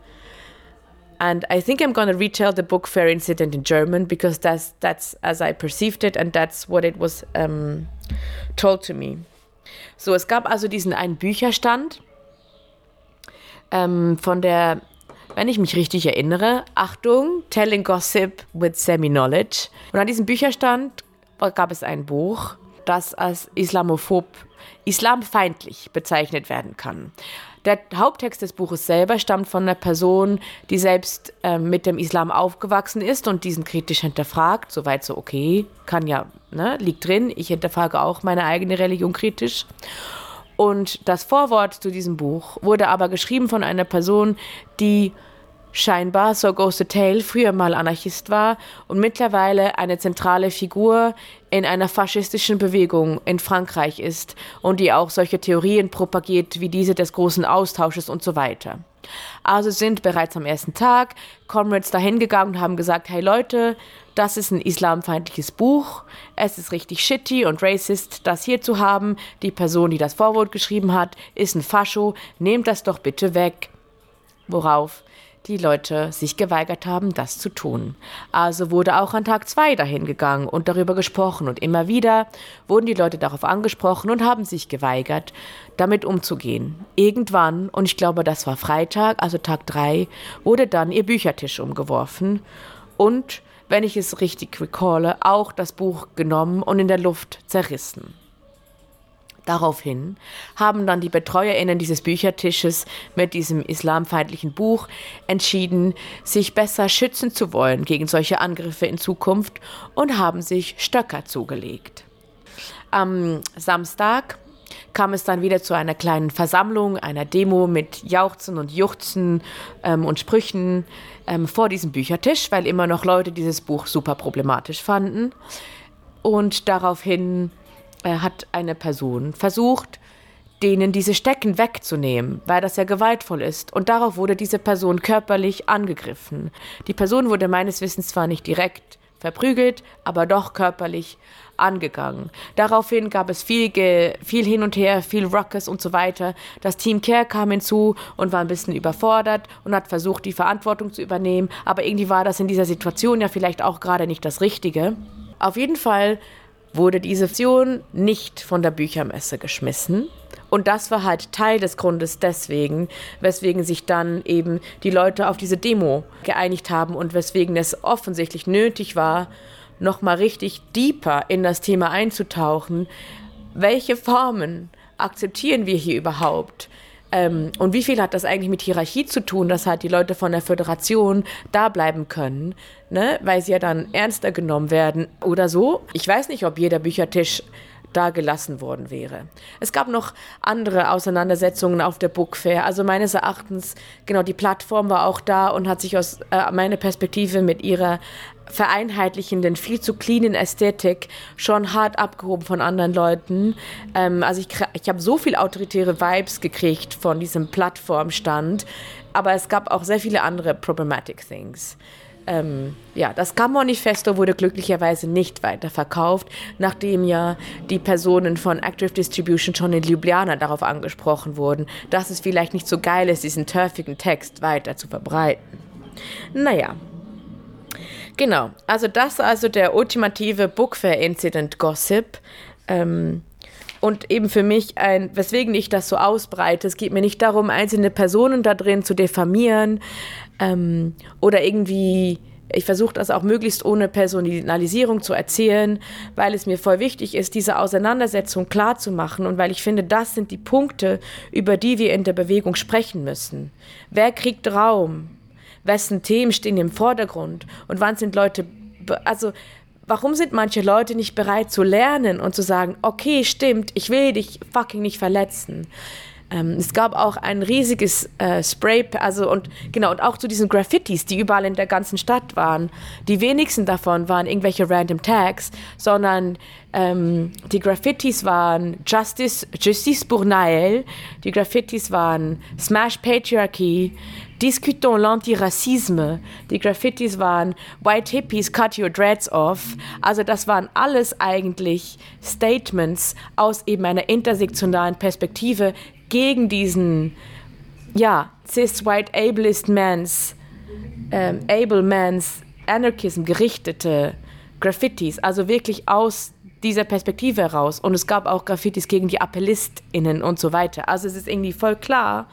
And I think I'm going to retell the book fair incident in German because that's that's as I perceived it and that's what it was um, told to me. So, es gab also diesen einen Bücherstand ähm, von der, wenn ich mich richtig erinnere, Achtung, Telling Gossip with Semi-Knowledge. Und an diesem Bücherstand gab es ein Buch, das als islamophob, islamfeindlich bezeichnet werden kann. Der Haupttext des Buches selber stammt von einer Person, die selbst äh, mit dem Islam aufgewachsen ist und diesen kritisch hinterfragt. Soweit so, okay, kann ja, ne, liegt drin. Ich hinterfrage auch meine eigene Religion kritisch. Und das Vorwort zu diesem Buch wurde aber geschrieben von einer Person, die scheinbar, so goes the tale, früher mal Anarchist war und mittlerweile eine zentrale Figur in einer faschistischen Bewegung in Frankreich ist und die auch solche Theorien propagiert wie diese des großen Austausches und so weiter. Also sind bereits am ersten Tag Comrades dahin gegangen und haben gesagt, hey Leute, das ist ein islamfeindliches Buch, es ist richtig shitty und racist, das hier zu haben, die Person, die das Vorwort geschrieben hat, ist ein Fascho, nehmt das doch bitte weg. Worauf die Leute sich geweigert haben, das zu tun. Also wurde auch an Tag zwei dahin gegangen und darüber gesprochen und immer wieder wurden die Leute darauf angesprochen und haben sich geweigert, damit umzugehen. Irgendwann, und ich glaube, das war Freitag, also Tag drei, wurde dann ihr Büchertisch umgeworfen und, wenn ich es richtig recalle, auch das Buch genommen und in der Luft zerrissen. Daraufhin haben dann die BetreuerInnen dieses Büchertisches mit diesem islamfeindlichen Buch entschieden, sich besser schützen zu wollen gegen solche Angriffe in Zukunft und haben sich Stöcker zugelegt. Am Samstag kam es dann wieder zu einer kleinen Versammlung, einer Demo mit Jauchzen und Juchzen ähm, und Sprüchen ähm, vor diesem Büchertisch, weil immer noch Leute dieses Buch super problematisch fanden. Und daraufhin äh, hat eine Person versucht, denen diese Stecken wegzunehmen, weil das ja gewaltvoll ist. Und darauf wurde diese Person körperlich angegriffen. Die Person wurde meines Wissens zwar nicht direkt verprügelt, aber doch körperlich angegangen. Daraufhin gab es viel, viel hin und her, viel Ruckus und so weiter. Das Team Care kam hinzu und war ein bisschen überfordert und hat versucht, die Verantwortung zu übernehmen. Aber irgendwie war das in dieser Situation ja vielleicht auch gerade nicht das Richtige. Auf jeden Fall wurde diese Option nicht von der Büchermesse geschmissen. Und das war halt Teil des Grundes deswegen, weswegen sich dann eben die Leute auf diese Demo geeinigt haben und weswegen es offensichtlich nötig war, nochmal richtig deeper in das Thema einzutauchen. Welche Formen akzeptieren wir hier überhaupt? Ähm, und wie viel hat das eigentlich mit Hierarchie zu tun, dass halt die Leute von der Föderation da bleiben können, ne? weil sie ja dann ernster genommen werden oder so. Ich weiß nicht, ob jeder Büchertisch da gelassen worden wäre. Es gab noch andere Auseinandersetzungen auf der Book Fair. Also meines Erachtens, genau, die Plattform war auch da und hat sich aus äh, meiner Perspektive mit ihrer vereinheitlichenden, viel zu cleanen Ästhetik schon hart abgehoben von anderen Leuten. Ähm, also ich, ich habe so viel autoritäre Vibes gekriegt von diesem Plattformstand, aber es gab auch sehr viele andere problematic things. Ähm, ja, das Cammonifesto wurde glücklicherweise nicht weiterverkauft, nachdem ja die Personen von Active Distribution schon in Ljubljana darauf angesprochen wurden, dass es vielleicht nicht so geil ist, diesen turfigen Text weiter zu verbreiten. Naja, Genau, also das also der ultimative Bookfair-Incident-Gossip. Ähm, und eben für mich ein, weswegen ich das so ausbreite. Es geht mir nicht darum, einzelne Personen da drin zu diffamieren ähm, oder irgendwie. Ich versuche das auch möglichst ohne Personalisierung zu erzählen, weil es mir voll wichtig ist, diese Auseinandersetzung klar zu machen und weil ich finde, das sind die Punkte, über die wir in der Bewegung sprechen müssen. Wer kriegt Raum? wessen Themen stehen im Vordergrund und wann sind Leute, also warum sind manche Leute nicht bereit zu lernen und zu sagen, okay, stimmt, ich will dich fucking nicht verletzen. Ähm, es gab auch ein riesiges äh, Spray, also und genau, und auch zu diesen Graffitis, die überall in der ganzen Stadt waren. Die wenigsten davon waren irgendwelche random Tags, sondern ähm, die Graffitis waren Justice, Justice pour Naël, die Graffitis waren Smash Patriarchy, Discutons l'Antiracisme. Die Graffitis waren White Hippies, cut your dreads off. Also das waren alles eigentlich Statements aus eben einer intersektionalen Perspektive gegen diesen, ja, cis-white ableist man's, ähm, able man's Anarchism gerichtete Graffitis. Also wirklich aus dieser Perspektive heraus. Und es gab auch Graffitis gegen die AppellistInnen und so weiter. Also es ist irgendwie voll klar,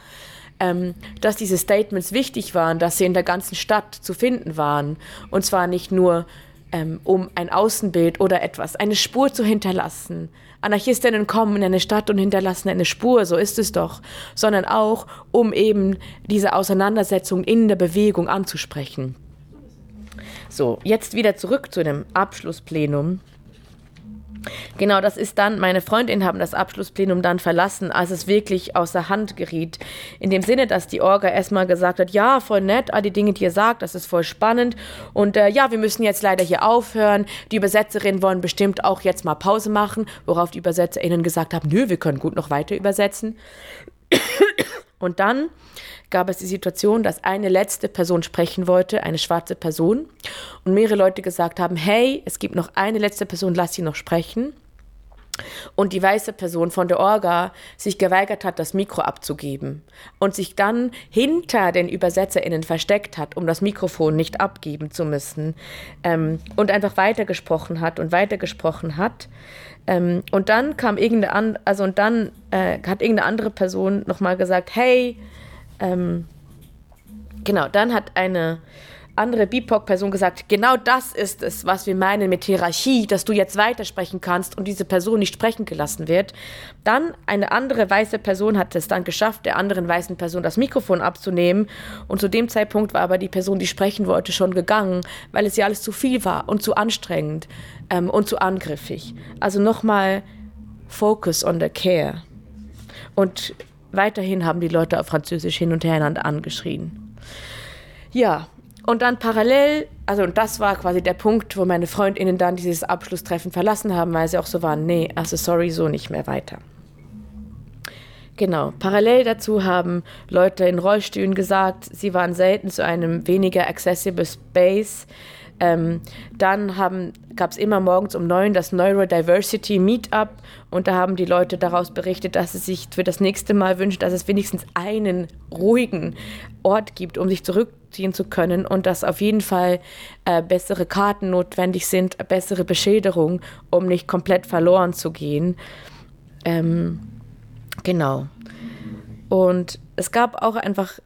ähm, dass diese Statements wichtig waren, dass sie in der ganzen Stadt zu finden waren. Und zwar nicht nur, ähm, um ein Außenbild oder etwas, eine Spur zu hinterlassen. Anarchistinnen kommen in eine Stadt und hinterlassen eine Spur, so ist es doch, sondern auch, um eben diese Auseinandersetzung in der Bewegung anzusprechen. So, jetzt wieder zurück zu dem Abschlussplenum. Genau, das ist dann, meine Freundinnen haben das Abschlussplenum dann verlassen, als es wirklich außer Hand geriet. In dem Sinne, dass die Orga erstmal gesagt hat, ja, voll nett, all die Dinge, die ihr sagt, das ist voll spannend. Und äh, ja, wir müssen jetzt leider hier aufhören. Die Übersetzerinnen wollen bestimmt auch jetzt mal Pause machen, worauf die ÜbersetzerInnen gesagt haben, nö, wir können gut noch weiter übersetzen. Und dann gab es die Situation, dass eine letzte Person sprechen wollte, eine schwarze Person, und mehrere Leute gesagt haben, hey, es gibt noch eine letzte Person, lass sie noch sprechen. Und die weiße Person von der Orga sich geweigert hat, das Mikro abzugeben und sich dann hinter den UbersetzerInnen versteckt hat, um das Mikrofon nicht abgeben zu müssen ähm, und einfach weitergesprochen hat und weitergesprochen hat. Ähm, und dann kam irgendeine, also und dann äh, hat irgendeine andere Person nochmal gesagt, hey, ähm, genau, dann hat eine andere BIPOC-Person gesagt, genau das ist es, was wir meinen mit Hierarchie, dass du jetzt weitersprechen kannst und diese Person nicht sprechen gelassen wird. Dann eine andere weiße Person hat es dann geschafft, der anderen weißen Person das Mikrofon abzunehmen. Und zu dem Zeitpunkt war aber die Person, die sprechen wollte, schon gegangen, weil es ja alles zu viel war und zu anstrengend ähm, und zu angriffig. Also nochmal Focus on the care. Und Weiterhin haben die Leute auf Französisch hin und her einander angeschrien. Ja, und dann parallel, also und das war quasi der Punkt, wo meine Freundinnen dann dieses Abschlusstreffen verlassen haben, weil sie auch so waren, nee, also sorry, so nicht mehr weiter. Genau. Parallel dazu haben Leute in Rollstühlen gesagt, sie waren selten zu einem weniger accessible Space ähm, dann gab es immer morgens um neun das Neurodiversity Meetup und da haben die Leute daraus berichtet, dass sie sich für das nächste Mal wünschen, dass es wenigstens einen ruhigen Ort gibt, um sich zurückziehen zu können und dass auf jeden Fall äh, bessere Karten notwendig sind, bessere Beschilderung, um nicht komplett verloren zu gehen. Ähm, genau. Und es gab auch einfach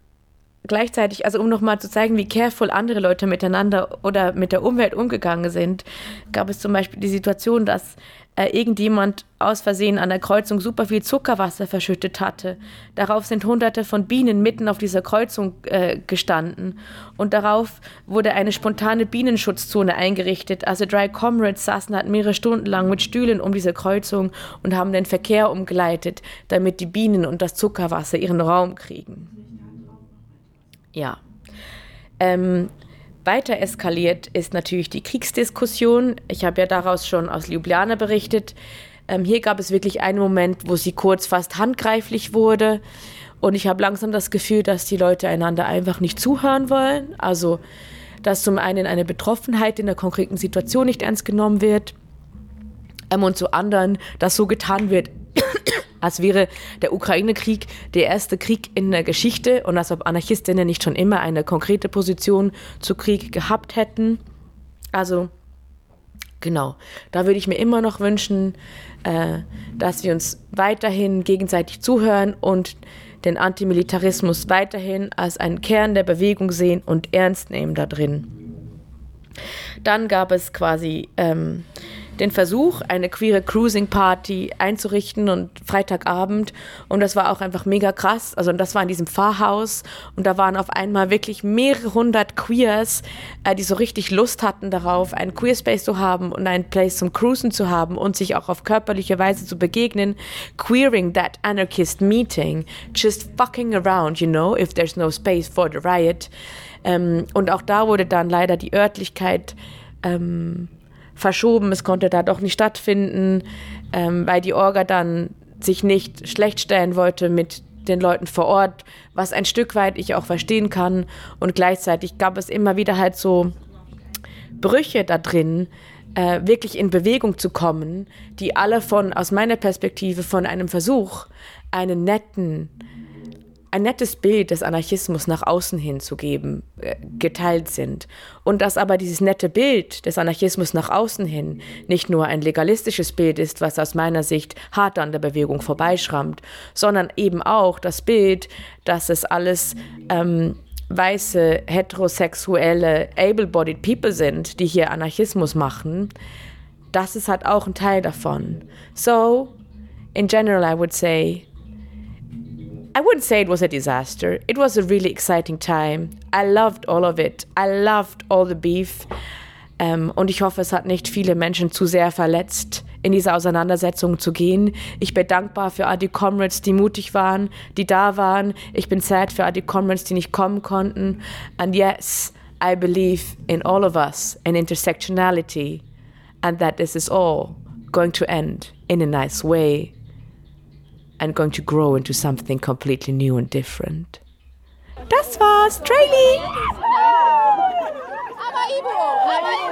gleichzeitig, also um nochmal zu zeigen, wie careful andere Leute miteinander oder mit der Umwelt umgegangen sind, gab es zum Beispiel die Situation, dass äh, irgendjemand aus Versehen an der Kreuzung super viel Zuckerwasser verschüttet hatte. Darauf sind hunderte von Bienen mitten auf dieser Kreuzung äh, gestanden und darauf wurde eine spontane Bienenschutzzone eingerichtet. Also Dry Comrades saßen halt mehrere Stunden lang mit Stühlen um diese Kreuzung und haben den Verkehr umgeleitet, damit die Bienen und das Zuckerwasser ihren Raum kriegen. Ja. Ähm, weiter eskaliert ist natürlich die Kriegsdiskussion. Ich habe ja daraus schon aus Ljubljana berichtet. Ähm, hier gab es wirklich einen Moment, wo sie kurz fast handgreiflich wurde. Und ich habe langsam das Gefühl, dass die Leute einander einfach nicht zuhören wollen. Also, dass zum einen eine Betroffenheit in der konkreten Situation nicht ernst genommen wird. Ähm, und zu anderen, dass so getan wird, als wäre der Ukraine-Krieg der erste Krieg in der Geschichte und als ob Anarchistinnen nicht schon immer eine konkrete Position zu Krieg gehabt hätten. Also genau, da würde ich mir immer noch wünschen, äh, dass wir uns weiterhin gegenseitig zuhören und den Antimilitarismus weiterhin als einen Kern der Bewegung sehen und ernst nehmen da drin. Dann gab es quasi ähm, den Versuch, eine queere Cruising Party einzurichten und Freitagabend. Und das war auch einfach mega krass. Also das war in diesem Pfarrhaus und da waren auf einmal wirklich mehrere hundert Queers, äh, die so richtig Lust hatten darauf, einen Queer Space zu haben und einen Place zum Cruisen zu haben und sich auch auf körperliche Weise zu begegnen. Queering that anarchist meeting, just fucking around, you know, if there's no space for the riot. Ähm, und auch da wurde dann leider die Örtlichkeit ähm, verschoben. Es konnte da doch nicht stattfinden, ähm, weil die Orga dann sich nicht schlecht stellen wollte mit den Leuten vor Ort, was ein Stück weit ich auch verstehen kann. Und gleichzeitig gab es immer wieder halt so Brüche da drin, äh, wirklich in Bewegung zu kommen, die alle von, aus meiner Perspektive, von einem Versuch, einen netten, ein nettes Bild des Anarchismus nach außen hin zu geben, äh, geteilt sind. Und dass aber dieses nette Bild des Anarchismus nach außen hin nicht nur ein legalistisches Bild ist, was aus meiner Sicht hart an der Bewegung vorbeischrammt, sondern eben auch das Bild, dass es alles ähm, weiße, heterosexuelle, able-bodied People sind, die hier Anarchismus machen, das ist halt auch ein Teil davon. So, in general, I would say, I wouldn't say it was a disaster. It was a really exciting time. I loved all of it. I loved all the beef. Ähm, und ich hoffe, es hat nicht viele Menschen zu sehr verletzt, in diese Auseinandersetzung zu gehen. Ich bin dankbar für all die Comrades, die mutig waren, die da waren. Ich bin sad für all die Comrades, die nicht kommen konnten. And yes, I believe in all of us and intersectionality and that this is all going to end in a nice way and going to grow into something completely new and different. Das war's, Trailing! Aber Ivo! Aber Ivo!